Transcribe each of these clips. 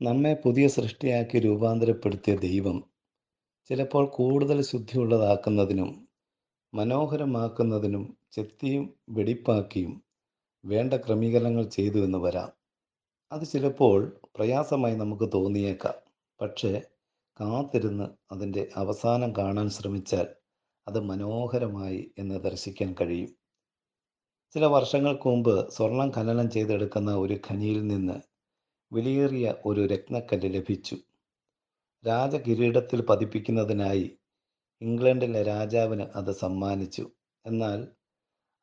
നമ്മെ പുതിയ സൃഷ്ടിയാക്കി രൂപാന്തരപ്പെടുത്തിയ ദൈവം ചിലപ്പോൾ കൂടുതൽ ശുദ്ധിയുള്ളതാക്കുന്നതിനും മനോഹരമാക്കുന്നതിനും ചെത്തിയും വെടിപ്പാക്കിയും വേണ്ട ക്രമീകരണങ്ങൾ ചെയ്തു എന്ന് വരാം. അത് ചിലപ്പോൾ പ്രയാസമായി നമുക്ക് തോന്നിയേക്കാം. പക്ഷേ കാത്തിരുന്ന് അതിന്റെ അവസാനം കാണാൻ ശ്രമിച്ചാൽ അത് മനോഹരമായി എന്ന് ദർശിക്കാൻ കഴിയും. ചില വർഷങ്ങൾക്ക് മുമ്പ് സ്വർണം ഖനനം ചെയ്തെടുക്കുന്ന ഒരു ഖനിയിൽ നിന്ന് വിലയേറിയ ഒരു രത്നക്കല്ല് ലഭിച്ചു. രാജകിരീടത്തിൽ പതിപ്പിക്കുന്നതിനായി ഇംഗ്ലണ്ടിലെ രാജാവിന് അത് സമ്മാനിച്ചു. എന്നാൽ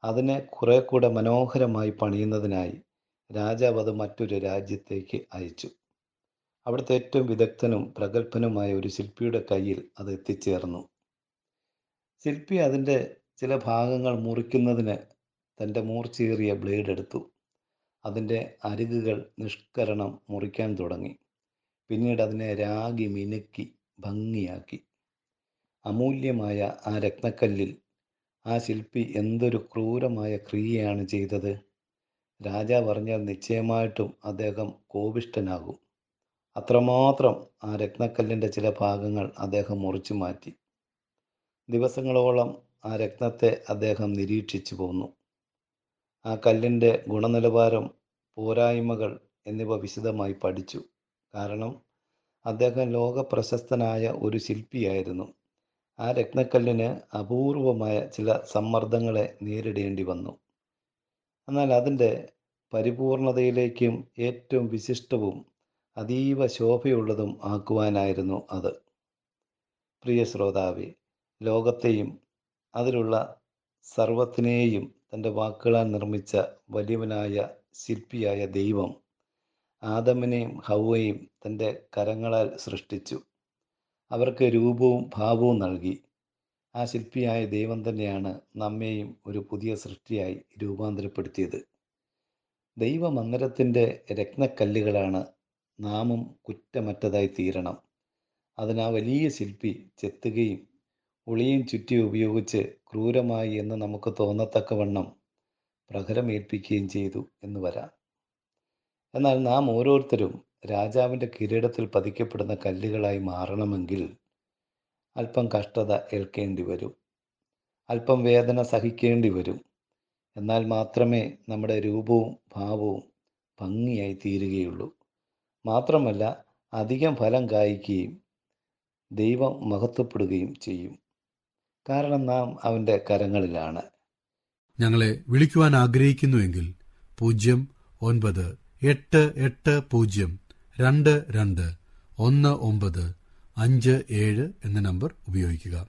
അതിനെ കുറെ കൂടെ മനോഹരമായി പണിയുന്നതിനായി രാജാവ് അത് മറ്റൊരു രാജ്യത്തേക്ക് അയച്ചു. അവിടുത്തെ ഏറ്റവും വിദഗ്ധനും പ്രഗത്ഭനുമായ ഒരു ശില്പിയുടെ കയ്യിൽ അത് എത്തിച്ചേർന്നു. ശില്പി അതിന്റെ ചില ഭാഗങ്ങൾ മുറിക്കുന്നതിന് തന്റെ മൂർച്ചയേറിയ ബ്ലേഡ് എടുത്തു അതിന്റെ അരികുകൾ നിഷ്കരണം മുറിക്കാൻ തുടങ്ങി. പിന്നീട് അതിനെ രാഗി മിനുക്കി ഭംഗിയാക്കി. അമൂല്യമായ ആ രത്നക്കല്ലിൽ ആ ശില്പി എന്തൊരു ക്രൂരമായ ക്രിയയാണ് ചെയ്തത്? രാജാവ് അറിഞ്ഞാൽ നിശ്ചയമായിട്ടും അദ്ദേഹം കോപിഷ്ടനാകും അത്രമാത്രം ആ രത്നക്കല്ലിന്റെ ചില ഭാഗങ്ങൾ അദ്ദേഹം മുറിച്ചു മാറ്റി. ദിവസങ്ങളോളം ആ രത്നത്തെ അദ്ദേഹം നിരീക്ഷിച്ചു പോന്നു. ആ കല്ലിന്റെ ഗുണനിലവാരം പോരായ്മകൾ എന്നിവ വിശദമായി പഠിച്ചു. കാരണം അദ്ദേഹം ലോക പ്രശസ്തനായ ഒരു ശില്പിയായിരുന്നു. ആ രത്നക്കല്ലിന് അപൂർവമായ ചില സമ്മർദ്ദങ്ങളെ നേരിടേണ്ടി വന്നു. എന്നാൽ അതിന്റെ പരിപൂർണതയിലേക്കും ഏറ്റവും വിശിഷ്ടവും അതീവ ശോഭയുള്ളതും ആക്കുവാനായിരുന്നു അത്. പ്രിയ ശ്രോതാവെ ലോകത്തെയും അതിലുള്ള സർവത്തിനെയും തന്റെ വാക്കുകളാൽ നിർമ്മിച്ച വലിയവനായ ശില്പിയായ ദൈവം ആദമിനെയും ഹൗവയും തന്റെ കരങ്ങളാൽ സൃഷ്ടിച്ചു. അവർക്ക് രൂപവും ഭാവവും നൽകി. ആ ശില്പിയായ ദൈവം തന്നെയാണ് നമ്മെയും ഒരു പുതിയ സൃഷ്ടിയായി രൂപാന്തരപ്പെടുത്തിയത്. ദൈവമന്ദിരത്തിന്റെ രത്നക്കല്ലുകളാണ് നാമും കുറ്റമറ്റതായി തീരണം. അതിനാ വലിയ ശില്പി ചെത്തുകയും ഉളിയും ചുറ്റി ഉപയോഗിച്ച് ക്രൂരമായി എന്ന് നമുക്ക് തോന്നത്തക്കവണ്ണം പ്രഹരമേൽപ്പിക്കുകയും ചെയ്തു എന്ന് വരാം. എന്നാൽ നാം ഓരോരുത്തരും രാജാവിന്റെ കിരീടത്തിൽ പതിക്കപ്പെടുന്ന കല്ലുകളായി മാറണമെങ്കിൽ അല്പം കഷ്ടത ഏൽക്കേണ്ടി വരും. അല്പം വേദന സഹിക്കേണ്ടി വരും. എന്നാൽ മാത്രമേ നമ്മുടെ രൂപവും ഭാവവും ഭംഗിയായി തീരുകയുള്ളൂ. മാത്രമല്ല അധികം ഫലം കായ്ക്കുകയും ദൈവം മഹത്വപ്പെടുകയും ചെയ്യും. കാരണം നാം അവന്റെ കരങ്ങളിലാണ്. ഞങ്ങളെ വിളിക്കുവാൻ ആഗ്രഹിക്കുന്നുവെങ്കിൽ പൂജ്യം ഒൻപത് എട്ട് എട്ട് പൂജ്യം രണ്ട് രണ്ട് ഒന്ന് ഒമ്പത് അഞ്ച് ഏഴ് എന്ന നമ്പർ ഉപയോഗിക്കുക.